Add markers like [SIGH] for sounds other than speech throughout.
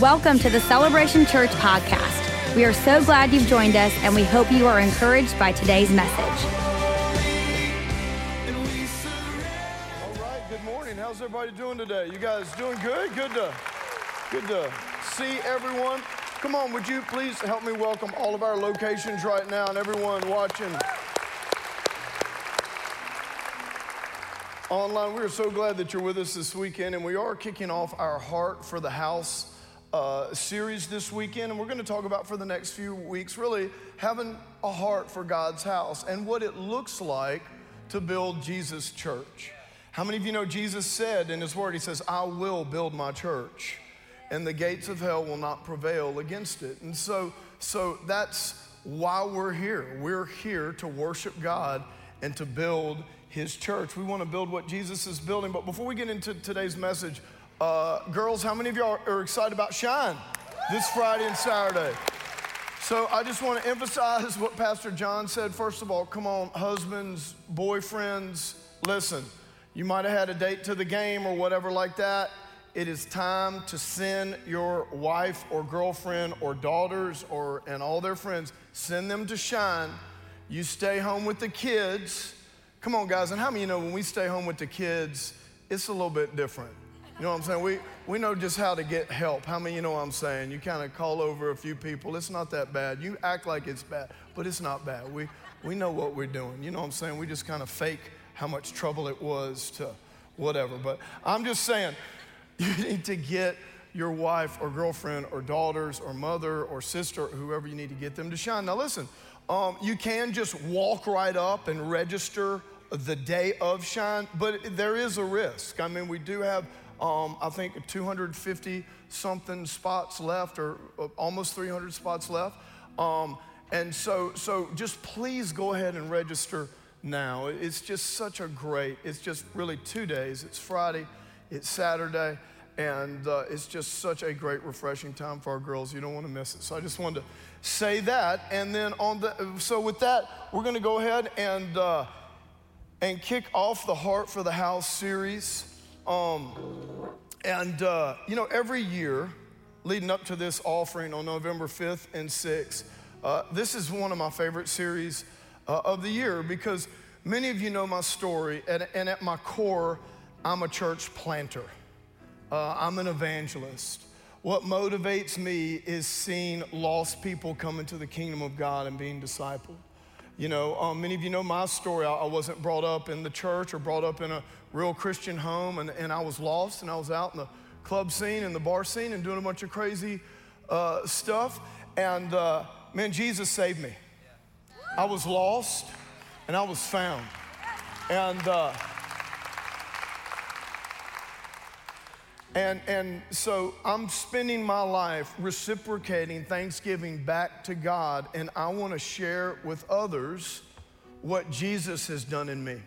Welcome to the Celebration Church podcast. We are so glad you've joined us, and we hope you are encouraged by today's message. All right, good morning. How's everybody doing today? You guys doing good? Good to, good to see everyone. Come on, would you please help me welcome all of our locations right now and everyone watching online. We are so glad that you're with us this weekend, and we are kicking off our Heart for the House uh, series this weekend, and we're going to talk about for the next few weeks really having a heart for God's house and what it looks like to build Jesus' church. How many of you know Jesus said in His Word, He says, I will build my church, and the gates of hell will not prevail against it. And so, so that's why we're here. We're here to worship God and to build His church. We want to build what Jesus is building. But before we get into today's message, uh, girls, how many of y'all are excited about Shine this Friday and Saturday? So I just want to emphasize what Pastor John said. First of all, come on, husbands, boyfriends, listen. You might have had a date to the game or whatever like that. It is time to send your wife or girlfriend or daughters or and all their friends, send them to Shine. You stay home with the kids. Come on, guys, and how many you know when we stay home with the kids, it's a little bit different? You know what I'm saying? We, we know just how to get help. How many you know what I'm saying? You kind of call over a few people. It's not that bad. You act like it's bad, but it's not bad. We, we know what we're doing. You know what I'm saying? We just kind of fake how much trouble it was to whatever. But I'm just saying, [LAUGHS] you need to get your wife or girlfriend or daughters or mother or sister, or whoever you need to get them to shine. Now, listen, um, you can just walk right up and register the day of shine, but there is a risk. I mean, we do have um, I think 250 something spots left, or uh, almost 300 spots left. Um, and so, so just please go ahead and register now. It's just such a great, it's just really two days. It's Friday, it's Saturday, and uh, it's just such a great, refreshing time for our girls. You don't want to miss it. So I just wanted to say that. And then on the, so with that, we're going to go ahead and, uh, and kick off the Heart for the House series. Um, and, uh, you know, every year leading up to this offering on November 5th and 6th, uh, this is one of my favorite series uh, of the year because many of you know my story, and, and at my core, I'm a church planter. Uh, I'm an evangelist. What motivates me is seeing lost people come into the kingdom of God and being discipled. You know, um, many of you know my story. I, I, wasn't brought up in the church or brought up in a real Christian home, and, and I was lost, and I was out in the club scene and the bar scene and doing a bunch of crazy uh, stuff. And uh, man, Jesus saved me. I was lost, and I was found. And uh, And, and so I'm spending my life reciprocating Thanksgiving back to God, and I want to share with others what Jesus has done in me.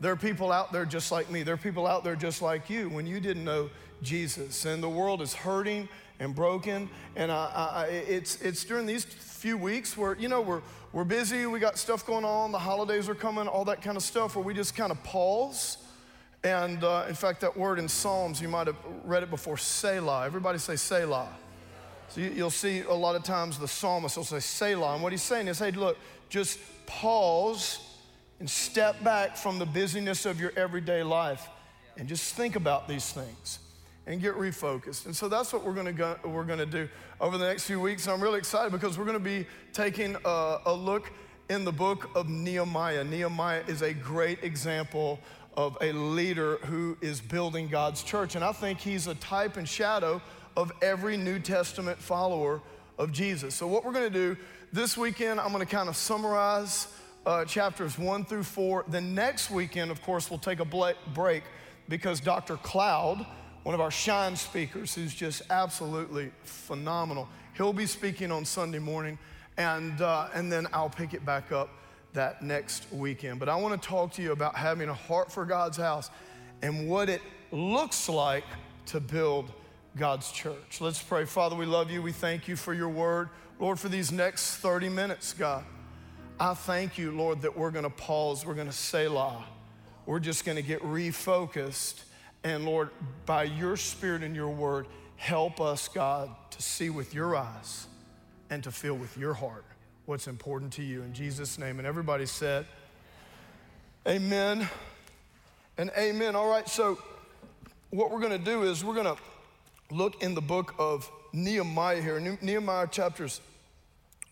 There are people out there just like me. There are people out there just like you when you didn't know Jesus. And the world is hurting and broken. And I, I, it's, it's during these few weeks where, you know, we're, we're busy, we got stuff going on, the holidays are coming, all that kind of stuff, where we just kind of pause and uh, in fact, that word in Psalms, you might have read it before, Selah. Everybody say Selah. So you, will see a lot of times the psalmist will say Selah. And what he's saying is, hey, look, just pause and step back from the busyness of your everyday life and just think about these things and get refocused. And so that's what we're gonna go, we're gonna do over the next few weeks. And I'm really excited because we're gonna be taking a, a look in the book of Nehemiah. Nehemiah is a great example of a leader who is building God's church. And I think he's a type and shadow of every New Testament follower of Jesus. So, what we're gonna do this weekend, I'm gonna kind of summarize uh, chapters one through four. The next weekend, of course, we'll take a break because Dr. Cloud, one of our Shine speakers, who's just absolutely phenomenal, he'll be speaking on Sunday morning, and, uh, and then I'll pick it back up that next weekend. But I want to talk to you about having a heart for God's house and what it looks like to build God's church. Let's pray. Father, we love you. We thank you for your word. Lord, for these next 30 minutes, God, I thank you, Lord, that we're going to pause. We're going to say, La. We're just going to get refocused. And Lord, by your spirit and your word, help us, God, to see with your eyes and to feel with your heart what's important to you. In Jesus' name. And everybody said, Amen and amen. All right, so what we're going to do is we're going to look in the book of Nehemiah here, Nehemiah chapters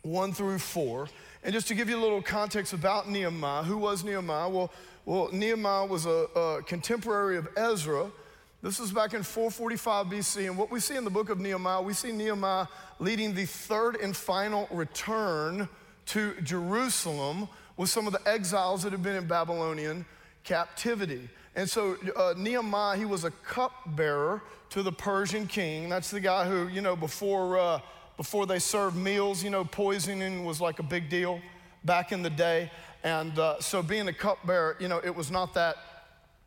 1 through 4. And just to give you a little context about Nehemiah, who was Nehemiah? Well, well Nehemiah was a, a contemporary of Ezra. This was back in 445 BC. And what we see in the book of Nehemiah, we see Nehemiah leading the third and final return to Jerusalem with some of the exiles that had been in Babylonian captivity. And so uh, Nehemiah, he was a cupbearer to the Persian king. That's the guy who, you know, before, uh, before they served meals, you know, poisoning was like a big deal back in the day. And uh, so being a cupbearer, you know, it was not that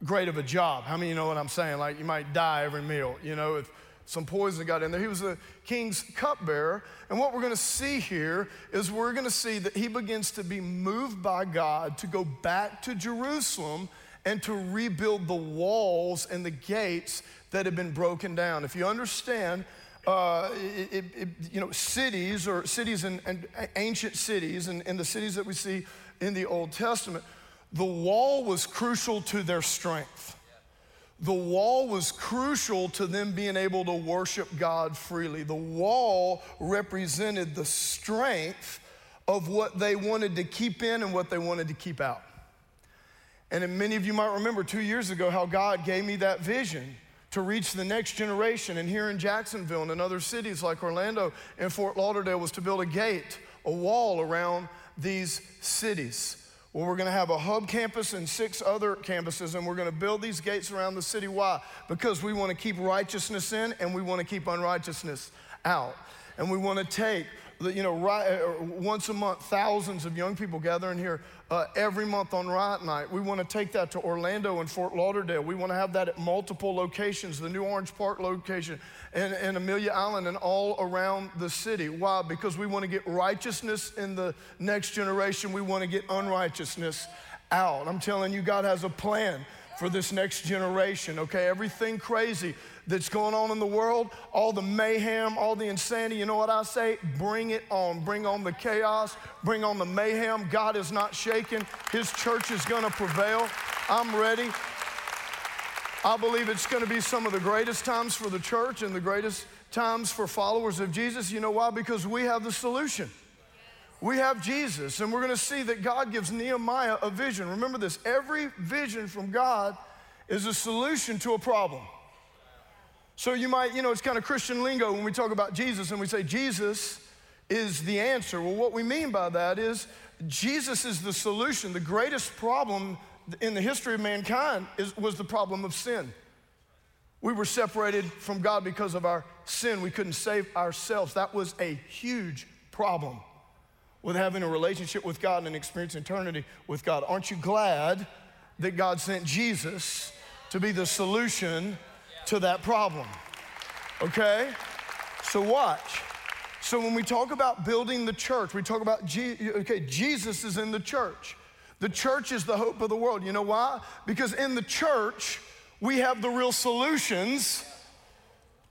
great of a job. How many you know what I'm saying? Like you might die every meal, you know, if some poison got in there. He was the king's cupbearer. And what we're going to see here is we're going to see that he begins to be moved by God to go back to Jerusalem and to rebuild the walls and the gates that have been broken down. If you understand, uh, it, it, you know, cities or cities and, ancient cities and the cities that we see in the Old Testament, the wall was crucial to their strength. The wall was crucial to them being able to worship God freely. The wall represented the strength of what they wanted to keep in and what they wanted to keep out. And many of you might remember two years ago how God gave me that vision to reach the next generation. And here in Jacksonville and in other cities like Orlando and Fort Lauderdale was to build a gate, a wall around these cities. Well, we're going to have a hub campus and six other campuses, and we're going to build these gates around the city. Why? Because we want to keep righteousness in and we want to keep unrighteousness out. And we want to take you know, right, uh, once a month, thousands of young people gathering here uh, every month on Riot Night. We want to take that to Orlando and Fort Lauderdale. We want to have that at multiple locations, the new Orange Park location and, and Amelia Island and all around the city. Why? Because we want to get righteousness in the next generation. We want to get unrighteousness out. I'm telling you, God has a plan for this next generation, okay? Everything crazy that's going on in the world, all the mayhem, all the insanity, you know what I say? Bring it on. Bring on the chaos, bring on the mayhem. God is not shaken, His church is gonna prevail. I'm ready. I believe it's gonna be some of the greatest times for the church and the greatest times for followers of Jesus. You know why? Because we have the solution. We have Jesus, and we're gonna see that God gives Nehemiah a vision. Remember this every vision from God is a solution to a problem. So you might, you know, it's kind of Christian lingo when we talk about Jesus and we say Jesus is the answer. Well, what we mean by that is Jesus is the solution. The greatest problem in the history of mankind is, was the problem of sin. We were separated from God because of our sin. We couldn't save ourselves. That was a huge problem with having a relationship with God and experiencing eternity with God. Aren't you glad that God sent Jesus to be the solution to that problem. Okay? So watch. So when we talk about building the church, we talk about, Je- okay, Jesus is in the church. The church is the hope of the world. You know why? Because in the church, we have the real solutions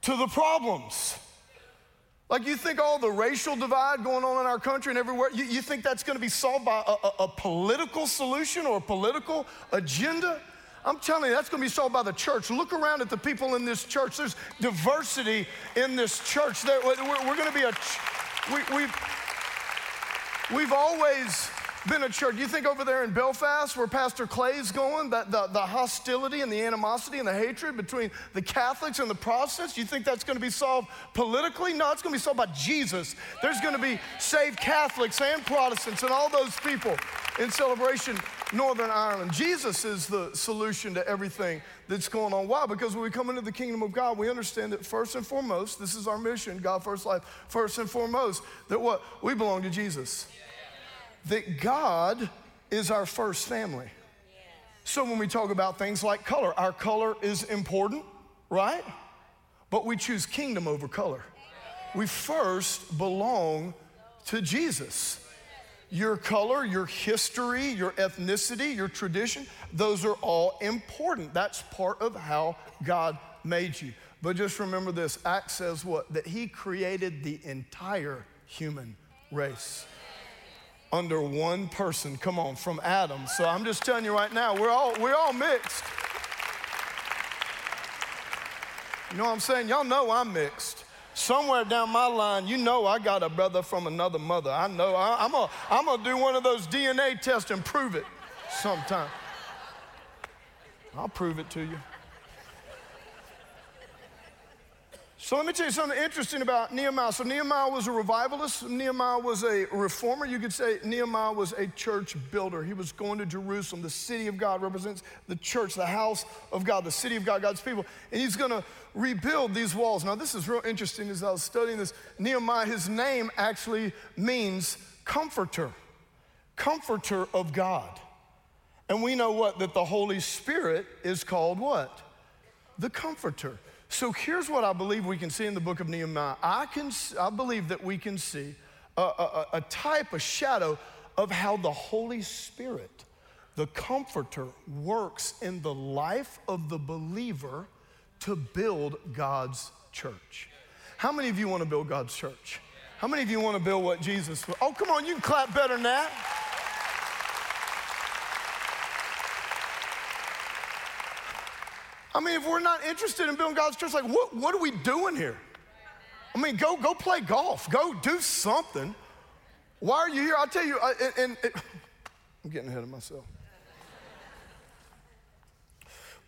to the problems. Like you think all the racial divide going on in our country and everywhere, you, you think that's gonna be solved by a, a, a political solution or a political agenda? I'm telling you, that's going to be solved by the church. Look around at the people in this church. There's diversity in this church. We're, going to be a, we, we've, we've always been a church. You think over there in Belfast, where Pastor Clay's going, that the, the hostility and the animosity and the hatred between the Catholics and the Protestants, you think that's going to be solved politically? No, it's going to be solved by Jesus. There's going to be saved Catholics and Protestants and all those people in celebration Northern Ireland. Jesus is the solution to everything that's going on. Why? Because when we come into the kingdom of God, we understand that first and foremost, this is our mission, God first life, first and foremost, that what? We belong to Jesus. That God is our first family. So when we talk about things like color, our color is important, right? But we choose kingdom over color. We first belong to Jesus. Your color, your history, your ethnicity, your tradition, those are all important. That's part of how God made you. But just remember this Acts says what? That he created the entire human race under one person. Come on, from Adam. So I'm just telling you right now, we're all, we're all mixed. You know what I'm saying? Y'all know I'm mixed. Somewhere down my line, you know I got a brother from another mother. I know. I, am going I'm to do one of those DNA tests and prove it sometime. I'll prove it to you. So let me tell you something interesting about Nehemiah. So Nehemiah was a revivalist. Nehemiah was a reformer. You could say Nehemiah was a church builder. He was going to Jerusalem. The city of God represents the church, the house of God, the city of God, God's people. And he's going to rebuild these walls. Now, this is real interesting as I was studying this. Nehemiah, his name actually means comforter, comforter of God. And we know what? That the Holy Spirit is called what? The comforter. So here's what I believe we can see in the book of Nehemiah. I, can, I believe that we can see a, a, a type, a shadow of how the Holy Spirit, the Comforter, works in the life of the believer to build God's church. How many of you want to build God's church? How many of you want to build what Jesus? Oh, come on, you can clap better than that. I mean, if we're not interested in building God's church, like what, what are we doing here? I mean, go, go play golf, go do something. Why are you here? I'll tell you, I, and, and [LAUGHS] I'm getting ahead of myself.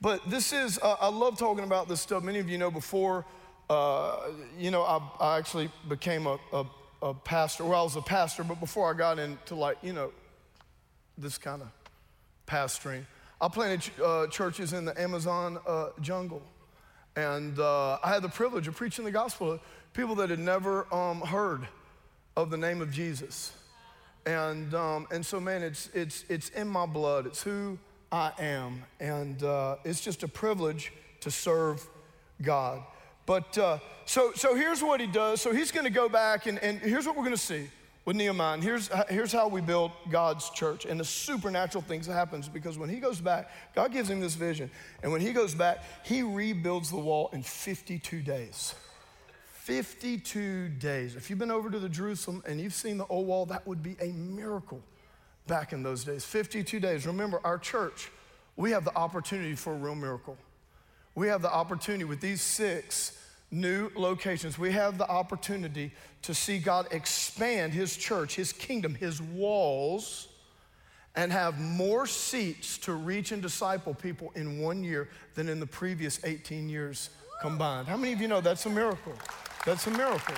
But this is, uh, I love talking about this stuff. Many of you know before, uh, you know, I, I actually became a, a, a, pastor. Well, I was a pastor, but before I got into like, you know, this kind of pastoring, I planted uh, churches in the Amazon uh, jungle. And uh, I had the privilege of preaching the gospel to people that had never um, heard of the name of Jesus. And, um, and so, man, it's, it's, it's in my blood. It's who I am. And uh, it's just a privilege to serve God. But uh, so, so here's what he does. So he's going to go back, and, and here's what we're going to see with Nehemiah. And here's, here's how we build God's church. And the supernatural things that happens because when he goes back, God gives him this vision. And when he goes back, he rebuilds the wall in 52 days. 52 days. If you've been over to the Jerusalem and you've seen the old wall, that would be a miracle back in those days. 52 days. Remember, our church, we have the opportunity for a real miracle. We have the opportunity with these six new locations. We have the opportunity to see God expand His church, His kingdom, His walls, and have more seats to reach and disciple people in one year than in the previous 18 years combined. How many of you know that's a miracle? That's a miracle.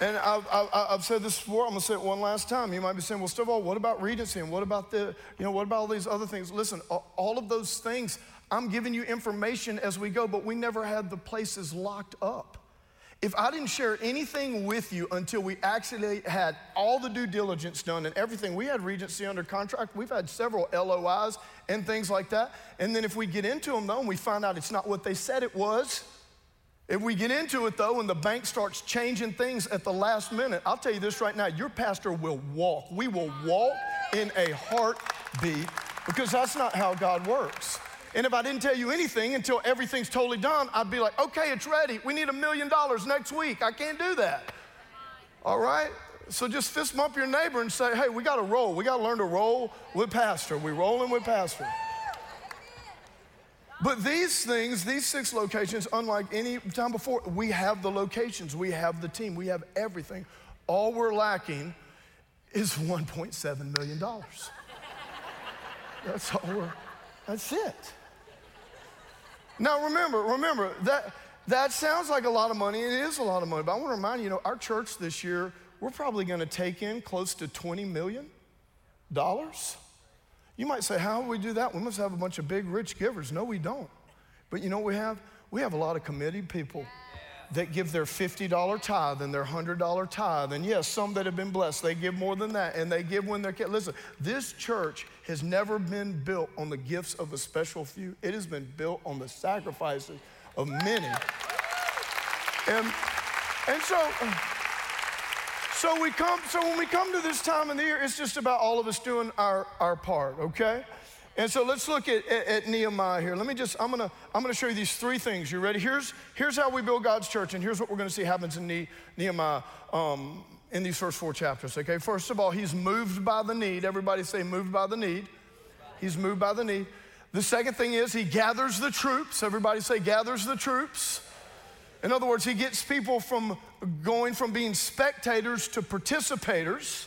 And I've, I've, said this before, I'm gonna say it one last time. You might be saying, well, Stovall, what about Regency? And what about the, you know, what about all these other things? Listen, all of those things I'm giving you information as we go, but we never had the places locked up. If I didn't share anything with you until we actually had all the due diligence done and everything, we had Regency under contract. We've had several LOIs and things like that. And then if we get into them though and we find out it's not what they said it was, if we get into it though and the bank starts changing things at the last minute, I'll tell you this right now your pastor will walk. We will walk in a heartbeat because that's not how God works. And if I didn't tell you anything until everything's totally done, I'd be like, okay, it's ready. We need a million dollars next week. I can't do that. All right? So just fist bump your neighbor and say, hey, we got to roll. We got to learn to roll with Pastor. We're rolling with Pastor. But these things, these six locations, unlike any time before, we have the locations, we have the team, we have everything. All we're lacking is $1.7 million. That's all we're, that's it. Now remember, remember that that sounds like a lot of money, it is a lot of money. But I want to remind you, you know, our church this year, we're probably going to take in close to $20 million. You might say, how do we do that? We must have a bunch of big, rich givers. No, we don't. But you know we have? We have a lot of committed people that give their $50 tithe and their $100 tithe. And yes, some that have been blessed, they give more than that. And they give when they're, listen, this church has never been built on the gifts of a special few. It has been built on the sacrifices of many. And, and so, so we come, so when we come to this time of the year, it's just about all of us doing our, our part, okay? And so let's look at, at, at, Nehemiah here. Let me just, I'm gonna, I'm gonna show you these three things. You ready? Here's, here's how we build God's church, and here's what we're gonna see happens in ne- Nehemiah um, in these first four chapters, okay? First of all, he's moved by the need. Everybody say, moved by the need. He's moved by the need. The second thing is he gathers the troops. Everybody say, gathers the troops. In other words, he gets people from going from being spectators to participators.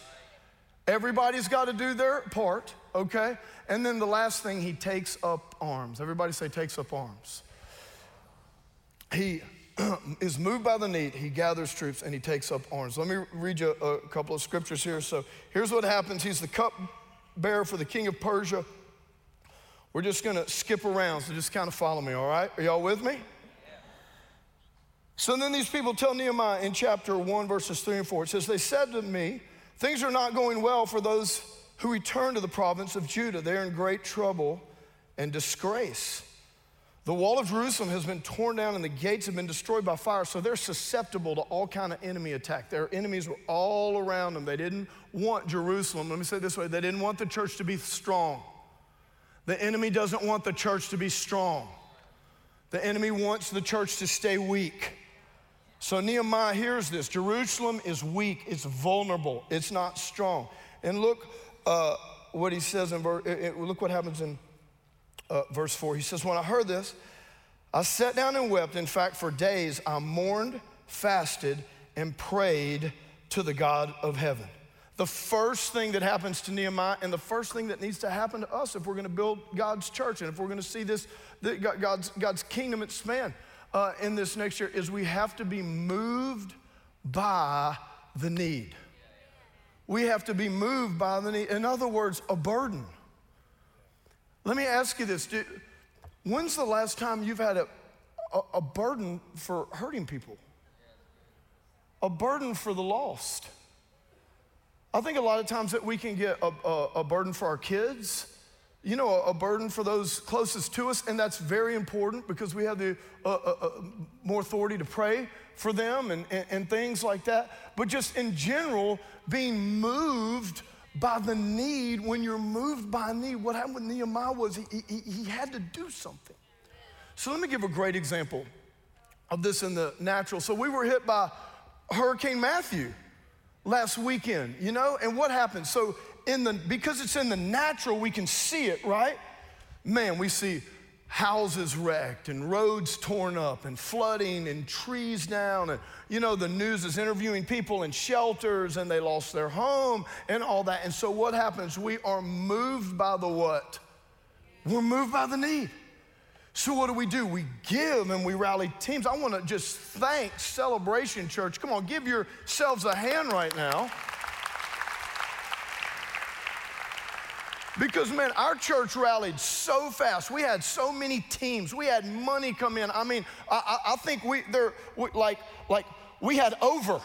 Everybody's got to do their part, okay? And then the last thing, he takes up arms. Everybody say, takes up arms. He [CLEARS THROAT] is moved by the need, he gathers troops, and he takes up arms. Let me read you a, couple of scriptures here. So here's what happens He's the cup bearer for the king of Persia. We're just going to skip around, so just kind of follow me, all right? Are y'all with me? So then these people tell Nehemiah in chapter 1, verses 3 and 4, it says, They said to me, Things are not going well for those who return to the province of Judah. They're in great trouble and disgrace. The wall of Jerusalem has been torn down and the gates have been destroyed by fire, so they're susceptible to all kind of enemy attack. Their enemies were all around them. They didn't want Jerusalem, let me say this way, they didn't want the church to be strong. The enemy doesn't want the church to be strong. The enemy wants the church to stay weak. So Nehemiah hears this. Jerusalem is weak, it's vulnerable, it's not strong. And look uh, what he says in verse, look what happens in uh, verse 4. He says, When I heard this, I sat down and wept. In fact, for days I mourned, fasted, and prayed to the God of heaven. The first thing that happens to Nehemiah, and the first thing that needs to happen to us if we're going to build God's church and if we're going to see this, God's, God's kingdom expand, uh, in this next year is we have to be moved by the need. We have to be moved by the need. In other words, a burden. Let me ask you this. when's the last time you've had a, a, a burden for hurting people? A burden for the lost? I think a lot of times that we can get a, a, a burden for our kids you know, a, burden for those closest to us, and that's very important because we have the uh, uh, uh, more authority to pray for them and, and, and, things like that. But just in general, being moved by the need, when you're moved by need, what happened with Nehemiah was he, he, he had to do something. So let me give a great example of this in the natural. So we were hit by Hurricane Matthew last weekend, you know, and what happened? So in the, because it's in the natural, we can see it, right? Man, we see houses wrecked and roads torn up and flooding and trees down. And, you know, the news is interviewing people in shelters and they lost their home and all that. And so what happens? We are moved by the what? We're moved by the need. So what do we do? We give and we rally teams. I want to just thank Celebration Church. Come on, give yourselves a hand right now. Because, man, our church rallied so fast. We had so many teams. We had money come in. I mean, I, I think we, there, we, like, like, we had over.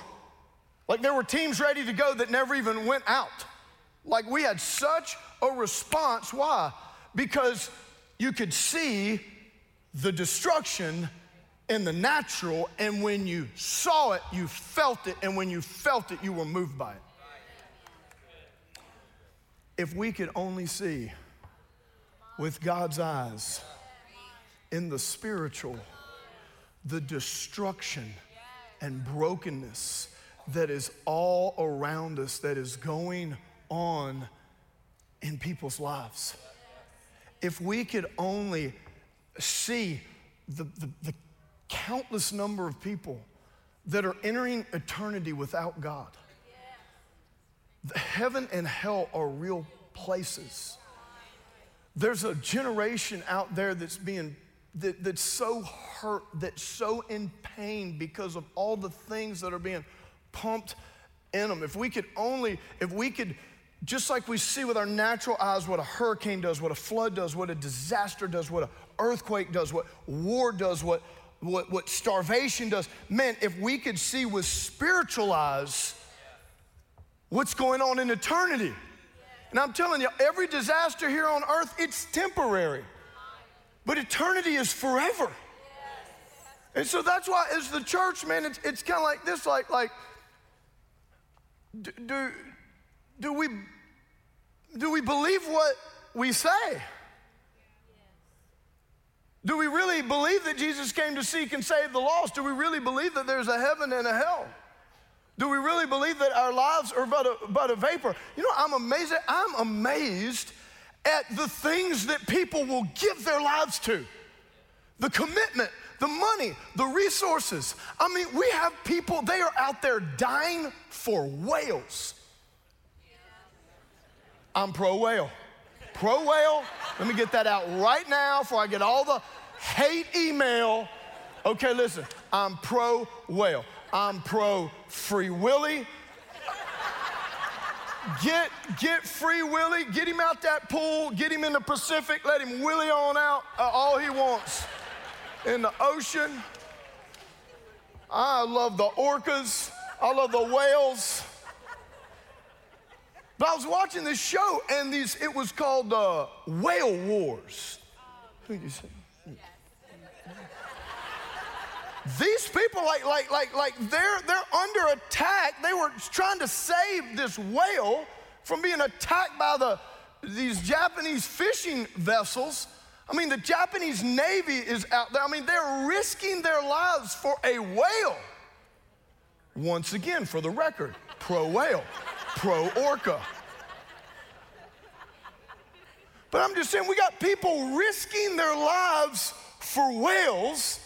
Like, there were teams ready to go that never even went out. Like, we had such a response. Why? Because you could see the destruction in the natural, and when you saw it, you felt it, and when you felt it, you were moved by it. If we could only see with God's eyes in the spiritual, the destruction and brokenness that is all around us, that is going on in people's lives. If we could only see the, the, the, countless number of people that are entering eternity without God Heaven and hell are real places. There's a generation out there that's being that, that's so hurt, that's so in pain because of all the things that are being pumped in them. If we could only, if we could, just like we see with our natural eyes what a hurricane does, what a flood does, what a disaster does, what an earthquake does, what war does, what, what, what starvation does, man, if we could see with spiritual eyes what's going on in eternity. And I'm telling you, every disaster here on earth, it's temporary. But eternity is forever. And so that's why, as the church, man, it's, it's kind of like this like, like do, do, we, do we believe what we say? Do we really believe that Jesus came to seek and save the lost? Do we really believe that there's a heaven and a hell? Do we really believe that our lives are but a, but a vapor? You know, I'm amazed. I'm amazed at the things that people will give their lives to the commitment, the money, the resources. I mean, we have people, they are out there dying for whales. I'm pro whale. Pro whale, let me get that out right now before I get all the hate email. Okay, listen, I'm pro whale. I'm pro free Willy. Get, get Free Willy, get him out that pool, get him in the Pacific, let him willy on out uh, all he wants. In the ocean, I love the orcas, I love the whales. But I was watching this show, and these it was called uh, Whale Wars. Who you say? These people, like, like, like, like, they're they're under attack. They were trying to save this whale from being attacked by the these Japanese fishing vessels. I mean, the Japanese Navy is out there. I mean, they're risking their lives for a whale. Once again, for the record, pro whale, pro orca. But I'm just saying, we got people risking their lives for whales,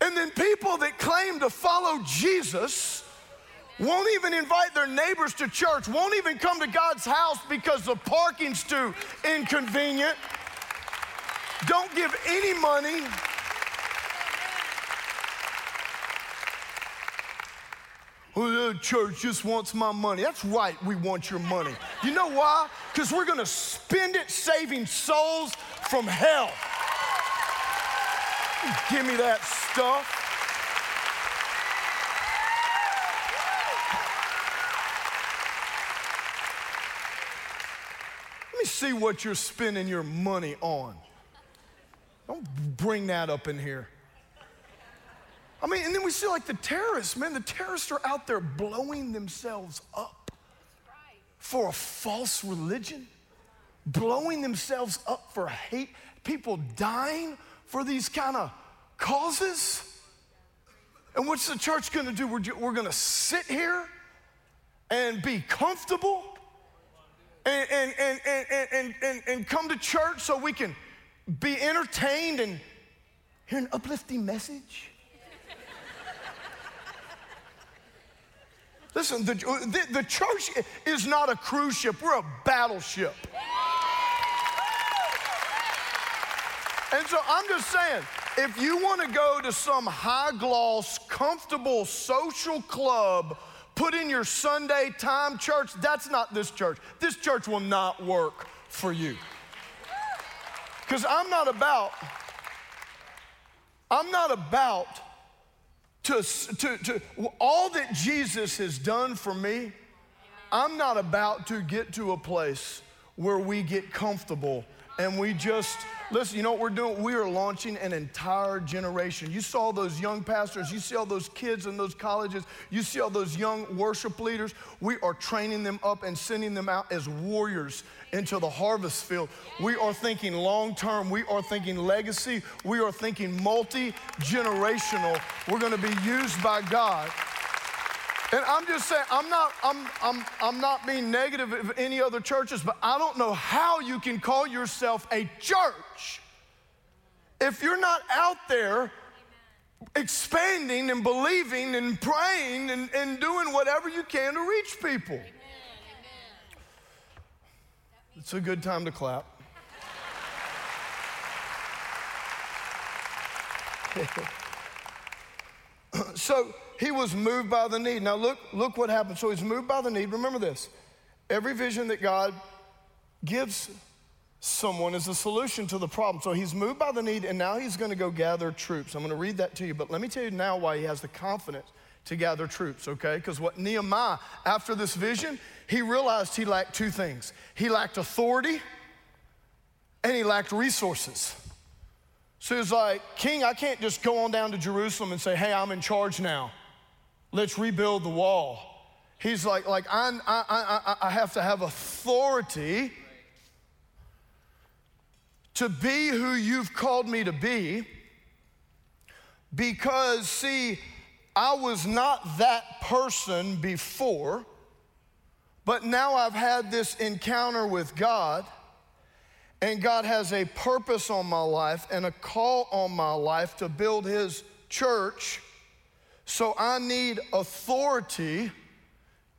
and then people that claim to follow Jesus won't even invite their neighbors to church, won't even come to God's house because the parking's too inconvenient, don't give any money. Well, the church just wants my money. That's right, we want your money. You know why? Because we're gonna spend it saving souls from hell. Give me that stuff. Let me see what you're spending your money on. Don't bring that up in here. I mean, and then we see like the terrorists, man, the terrorists are out there blowing themselves up for a false religion, blowing themselves up for hate, people dying for these kind of causes. And what's the church gonna do? We're, we're gonna sit here and be comfortable and, and, and, and, and, and, and come to church so we can be entertained and hear an uplifting message. Listen, the, the, the, church is not a cruise ship, we're a battleship. And so I'm just saying, if you want to go to some high gloss, comfortable social club, put in your Sunday time church, that's not this church. This church will not work for you. Because I'm not about, I'm not about to, to, to all that Jesus has done for me, I'm not about to get to a place where we get comfortable and we just listen you know what we're doing? We are launching an entire generation. You saw those young pastors you see all those kids in those colleges you see all those young worship leaders. We are training them up and sending them out as warriors into the harvest field. We are thinking long term we are thinking legacy we are thinking multi-generational. We're going to be used by god and I'm just saying, I'm not, I'm, I'm, I'm not being negative of any other churches, but I don't know how you can call yourself a church if you're not out there expanding and believing and praying and, and doing whatever you can to reach people. It's a good time to clap. [LAUGHS] so, he was moved by the need. Now look, look what happened. So he's moved by the need. Remember this. Every vision that God gives someone is a solution to the problem. So he's moved by the need, and now he's going to go gather troops. I'm going to read that to you, but let me tell you now why he has the confidence to gather troops, okay? Because what Nehemiah, after this vision, he realized he lacked two things he lacked authority and he lacked resources. So he's like, King, I can't just go on down to Jerusalem and say, hey, I'm in charge now. Let's rebuild the wall. He's like, like I, I, I, I have to have authority to be who you've called me to be because, see, I was not that person before, but now I've had this encounter with God, and God has a purpose on my life and a call on my life to build His church. So I need authority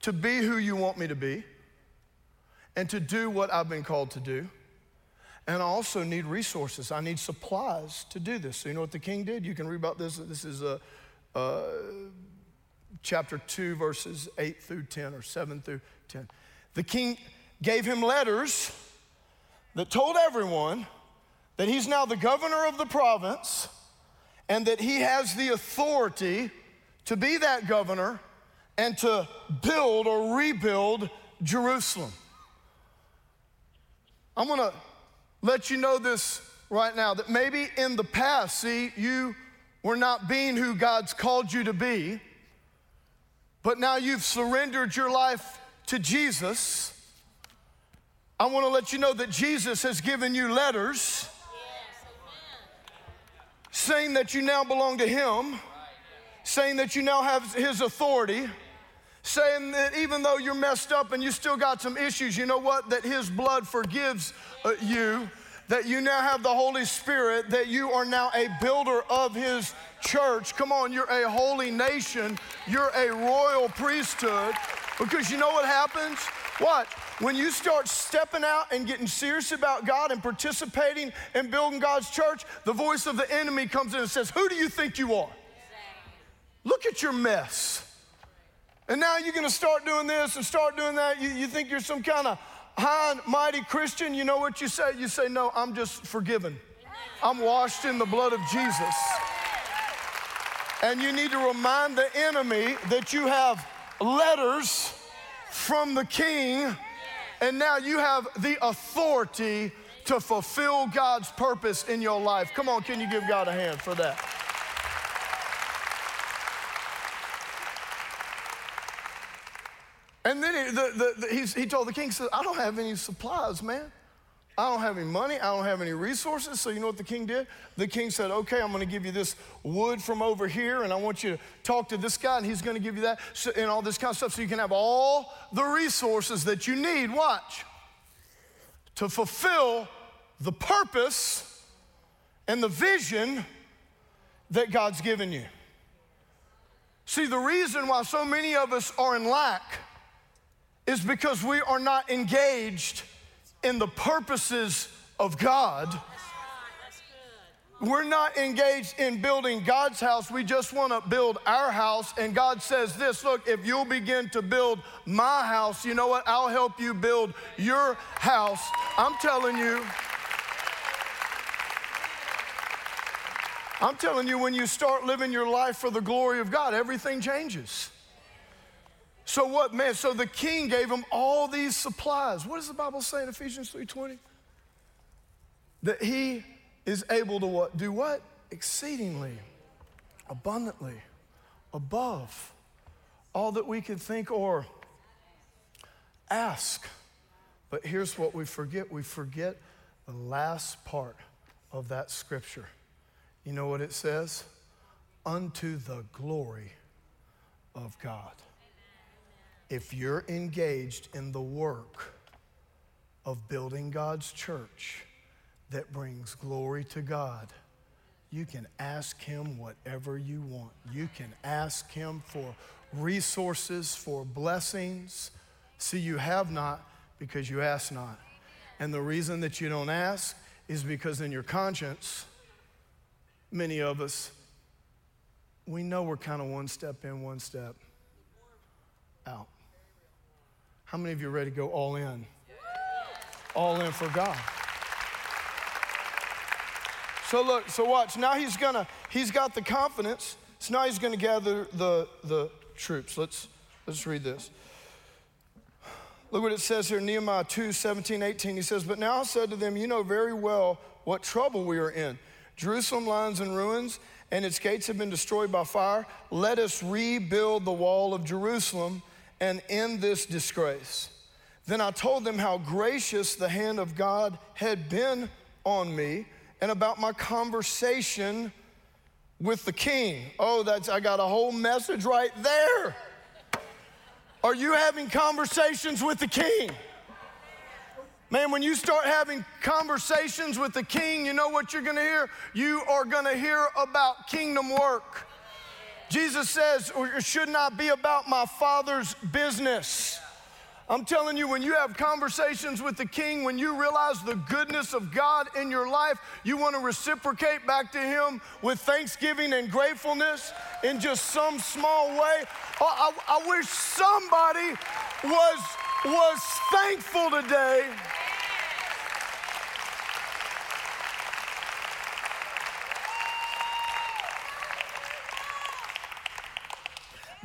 to be who you want me to be and to do what I've been called to do. And I also need resources. I need supplies to do this. So, you know what the king did? You can read about this. This is a, uh, chapter 2, verses 8 through 10, or 7 through 10. The king gave him letters that told everyone that he's now the governor of the province and that he has the authority to be that governor and to build or rebuild Jerusalem. I'm gonna let you know this right now that maybe in the past, see, you were not being who God's called you to be, but now you've surrendered your life to Jesus. I wanna let you know that Jesus has given you letters saying that you now belong to Him, saying that you now have His authority saying that even though you're messed up and you still got some issues, you know what? That His blood forgives uh, you, that you now have the Holy Spirit, that you are now a builder of His church. Come on, you're a holy nation, you're a royal priesthood, because you know what happens? What? When you start stepping out and getting serious about God and participating in building God's church, the voice of the enemy comes in and says, Who do you think you are? Look at your mess. And now you're going to start doing this and start doing that. You, you think you're some kind of high and mighty Christian. You know what you say? You say, No, I'm just forgiven. I'm washed in the blood of Jesus. And you need to remind the enemy that you have letters from the king, and now you have the authority to fulfill God's purpose in your life. Come on, can you give God a hand for that? And then he, the, the, he told the king, he said, I don't have any supplies, man. I don't have any money. I don't have any resources. So, you know what the king did? The king said, Okay, I'm going to give you this wood from over here, and I want you to talk to this guy, and he's going to give you that, and all this kind of stuff, so you can have all the resources that you need. Watch. To fulfill the purpose and the vision that God's given you. See, the reason why so many of us are in lack is because we are not engaged in the purposes of God. We're not engaged in building God's house. We just want to build our house. And God says this look, if you'll begin to build my house, you know what? I'll help you build your house. I'm telling you. I'm telling you, when you start living your life for the glory of God, everything changes. So what, man? So the king gave him all these supplies. What does the Bible say in Ephesians 3:20? That he is able to what? Do what? Exceedingly, abundantly, above all that we could think or ask. But here's what we forget we forget the last part of that scripture. You know what it says? Unto the glory of God if you're engaged in the work of building God's church that brings glory to God, you can ask Him whatever you want. You can ask Him for resources, for blessings. See, you have not because you ask not. And the reason that you don't ask is because in your conscience, many of us, we know we're kind of one step in, one step out. How many of you are ready to go all in? All in for God. So look, so watch. Now he's gonna, he's got the confidence. So now he's gonna gather the, the troops. Let's, let's read this. Look what it says here, Nehemiah 2, 17, 18. He says, But now I said to them, You know very well what trouble we are in. Jerusalem lies in ruins, and its gates have been destroyed by fire. Let us rebuild the wall of Jerusalem and in this disgrace. Then I told them how gracious the hand of God had been on me and about my conversation with the king. Oh, that's, I got a whole message right there. Are you having conversations with the king? Man, when you start having conversations with the king, you know what you're gonna hear? You are gonna hear about kingdom work. Jesus says, or it should not be about my father's business. I'm telling you, when you have conversations with the king, when you realize the goodness of God in your life, you want to reciprocate back to him with thanksgiving and gratefulness in just some small way. I, I, I wish somebody was, was thankful today.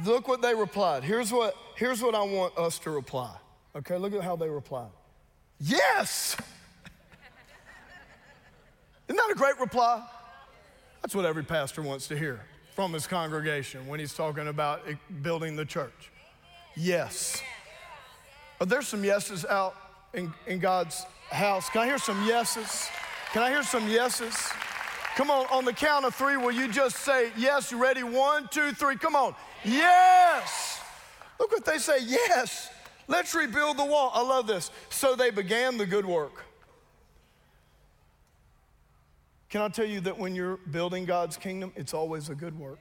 Look what they replied. Here's what, here's what I want us to reply. Okay, look at how they replied. Yes! [LAUGHS] Isn't that a great reply? That's what every pastor wants to hear from his congregation when he's talking about building the church. Yes. Are there some yeses out in, in God's house? Can I hear some yeses? Can I hear some yeses? Come on, on the count of three, will you just say yes? You ready? One, two, three. Come on. Yes. Look what they say. Yes. Let's rebuild the wall. I love this. So they began the good work. Can I tell you that when you're building God's kingdom, it's always a good work?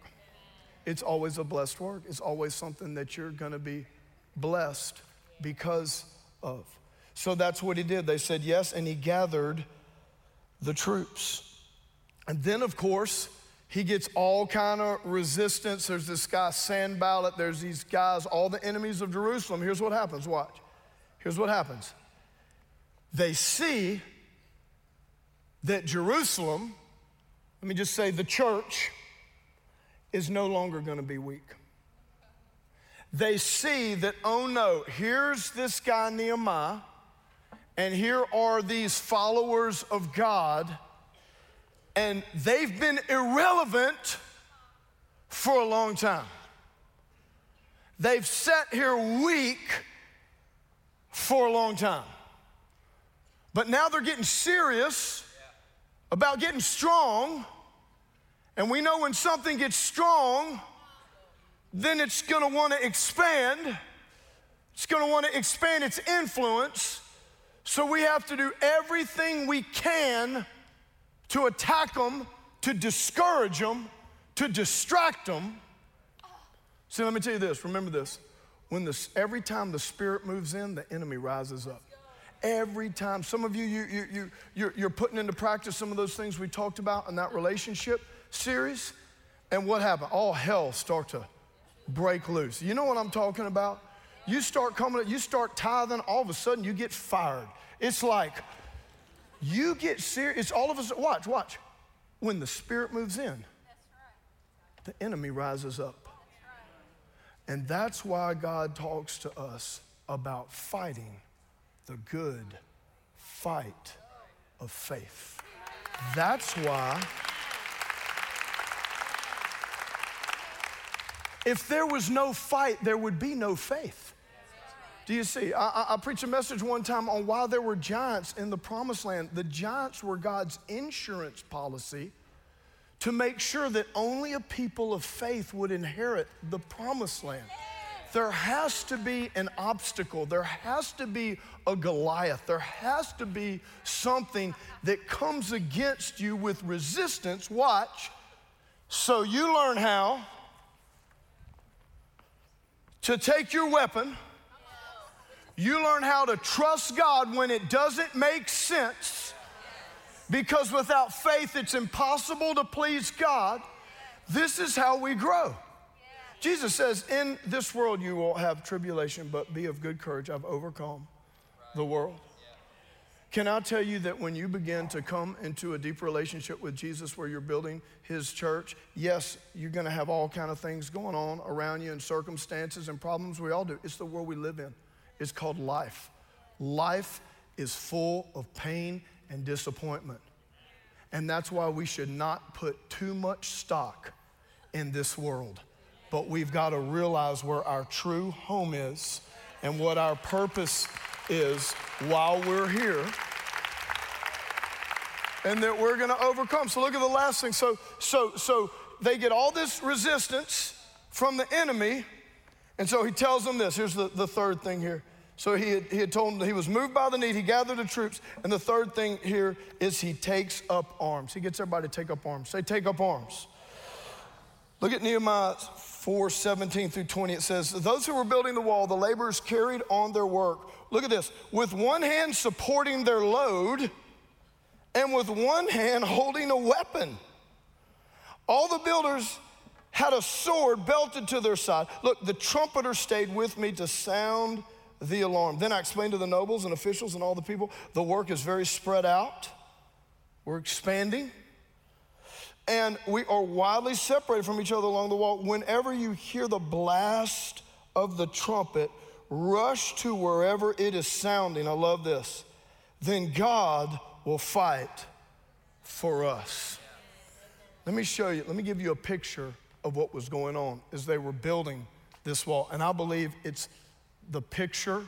It's always a blessed work. It's always something that you're going to be blessed because of. So that's what he did. They said yes, and he gathered the troops. And then, of course, he gets all kind of resistance. There's this guy Sanballat. There's these guys, all the enemies of Jerusalem. Here's what happens. Watch. Here's what happens. They see that Jerusalem, let me just say, the church is no longer going to be weak. They see that, oh no, here's this guy Nehemiah, and here are these followers of God and they've been irrelevant for a long time. They've sat here weak for a long time. But now they're getting serious about getting strong. And we know when something gets strong, then it's gonna wanna expand. It's gonna wanna expand its influence. So we have to do everything we can to attack them, to discourage them, to distract them. See, let me tell you this remember this. When this, every time the Spirit moves in, the enemy rises up. Every time. Some of you, you, you, you, you're, you're putting into practice some of those things we talked about in that relationship series. And what happened? All hell start to break loose. You know what I'm talking about? You start coming, you start tithing, all of a sudden you get fired. It's like, you get serious. It's all of us. Watch, watch. When the Spirit moves in, the enemy rises up. And that's why God talks to us about fighting the good fight of faith. That's why, if there was no fight, there would be no faith. Do you see? I, I, preached a message one time on why there were giants in the promised land. The giants were God's insurance policy to make sure that only a people of faith would inherit the promised land. There has to be an obstacle. There has to be a Goliath. There has to be something that comes against you with resistance. Watch. So you learn how to take your weapon you learn how to trust God when it doesn't make sense because without faith it's impossible to please God. This is how we grow. Jesus says, In this world you will have tribulation, but be of good courage. I've overcome the world. Can I tell you that when you begin to come into a deep relationship with Jesus where you're building his church, yes, you're going to have all kind of things going on around you and circumstances and problems we all do. It's the world we live in is called life. Life is full of pain and disappointment. And that's why we should not put too much stock in this world. But we've got to realize where our true home is and what our purpose is while we're here. and that we're going to overcome. So look at the last thing. So so so they get all this resistance from the enemy, and so he tells them this. Here's the, the third thing here. So he had, he had told them he was moved by the need. He gathered the troops. And the third thing here is he takes up arms. He gets everybody to take up arms. Say, take up arms. Look at Nehemiah 4 17 through 20. It says, Those who were building the wall, the laborers carried on their work. Look at this with one hand supporting their load and with one hand holding a weapon. All the builders had a sword belted to their side. Look, the trumpeter stayed with me to sound the alarm. Then I explained to the nobles and officials and all the people the work is very spread out. We're expanding. And we are widely separated from each other along the wall. Whenever you hear the blast of the trumpet, rush to wherever it is sounding. I love this. Then God will fight for us. Let me show you, let me give you a picture of what was going on as they were building this wall. And I believe it's the picture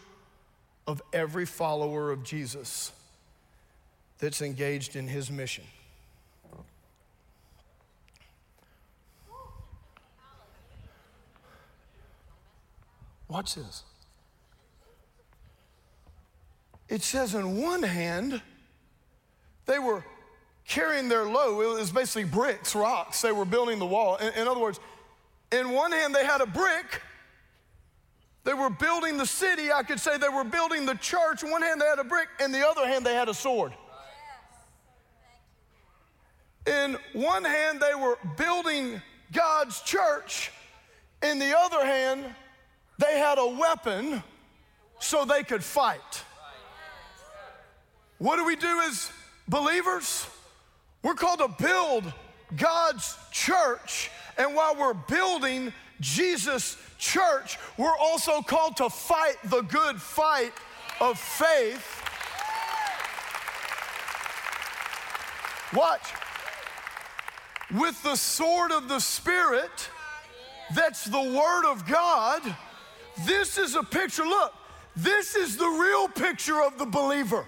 of every follower of Jesus that's engaged in his mission. Watch this. It says, in one hand, they were carrying their load. It was basically bricks, rocks. They were building the wall. In, in other words, in one hand, they had a brick. They were building the city. I could say they were building the church. In one hand, they had a brick. In the other hand, they had a sword. In one hand, they were building God's church. In the other hand, they had a weapon so they could fight. What do we do as believers? We're called to build God's church. And while we're building Jesus' church, we're also called to fight the good fight of faith. Watch. With the sword of the Spirit, that's the Word of God this is a picture. Look, this is the real picture of the believer.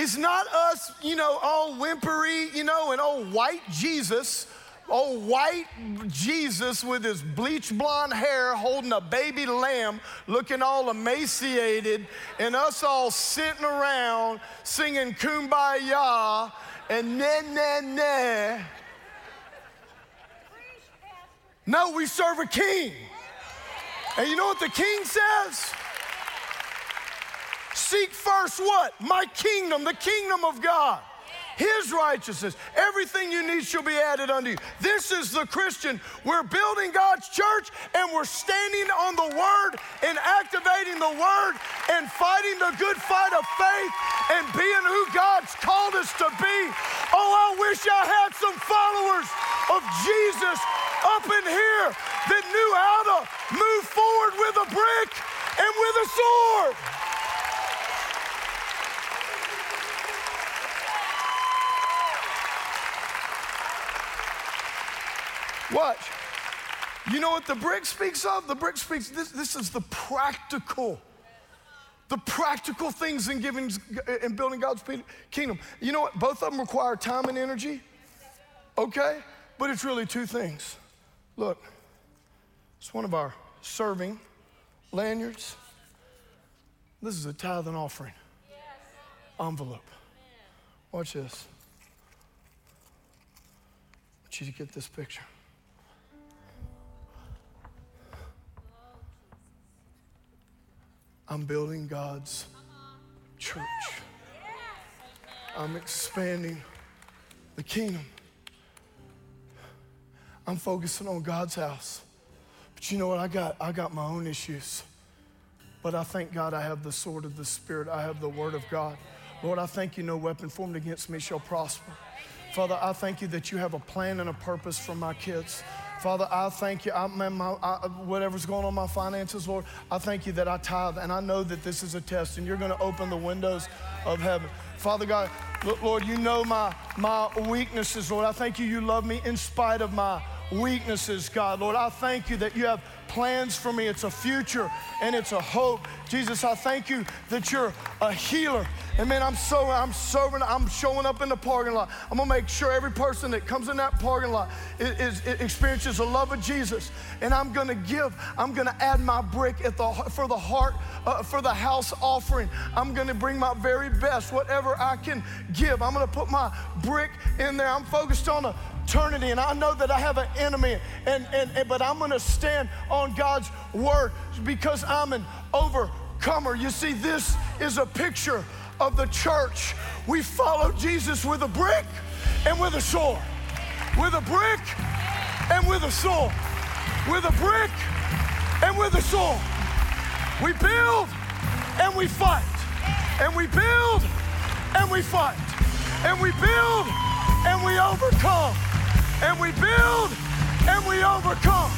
It's not us, you know, all whimpery, you know, and old white Jesus, old white Jesus with his bleach blonde hair holding a baby lamb, looking all emaciated, and us all sitting around singing kumbaya and na na na. No, we serve a king. And you know what the king says? Seek first what? My kingdom, the kingdom of God. His righteousness. Everything you need shall be added unto you. This is the Christian. We're building God's church and we're standing on the word and activating the word and fighting the good fight of faith and being who God's called us to be. Oh, I wish I had some followers of Jesus up in here that knew how to move forward with a brick and with a sword. Watch. You know what the brick speaks of? The brick speaks, this, this is the practical, the practical things in giving in building God's kingdom. You know what? Both of them require time and energy. Okay? But it's really two things. Look, it's one of our serving lanyards. This is a tithe and offering envelope. Watch this. I want you to get this picture. I'm building God's church. I'm expanding the kingdom. I'm focusing on God's house. But you know what? I got, I got my own issues. But I thank God I have the sword of the Spirit. I have the word of God. Lord, I thank you no weapon formed against me shall prosper. Father, I thank you that you have a plan and a purpose for my kids. Father, I thank you. I, man, my, I, whatever's going on my finances, Lord, I thank you that I tithe and I know that this is a test and you're going to open the windows of heaven. Father God, Lord, you know my, my weaknesses, Lord. I thank you, you love me in spite of my weaknesses, God. Lord, I thank you that you have plans for me. It's a future and it's a hope. Jesus, I thank you that you're a healer. And man, I'm so I'm serving, I'm showing up in the parking lot. I'm gonna make sure every person that comes in that parking lot is, is experiences the love of Jesus. And I'm gonna give, I'm gonna add my brick at the for the heart, uh, for the house offering. I'm gonna bring my very best, whatever I can give. I'm gonna put my brick in there. I'm focused on a eternity. And I know that I have an enemy, and, and, and but I'm gonna stand on God's word because I'm an overcomer. You see, this is a picture of the church. We follow Jesus with a brick and with a sword. With a brick and with a sword. With a brick and with a sword. We build and we fight. And we build and we fight. And we build and we overcome and we build and we overcome.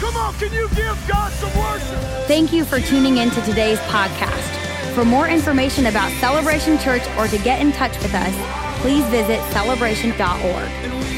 Come on, can you give God some worship? Thank you for tuning in to today's podcast. For more information about Celebration Church or to get in touch with us, please visit celebration.org.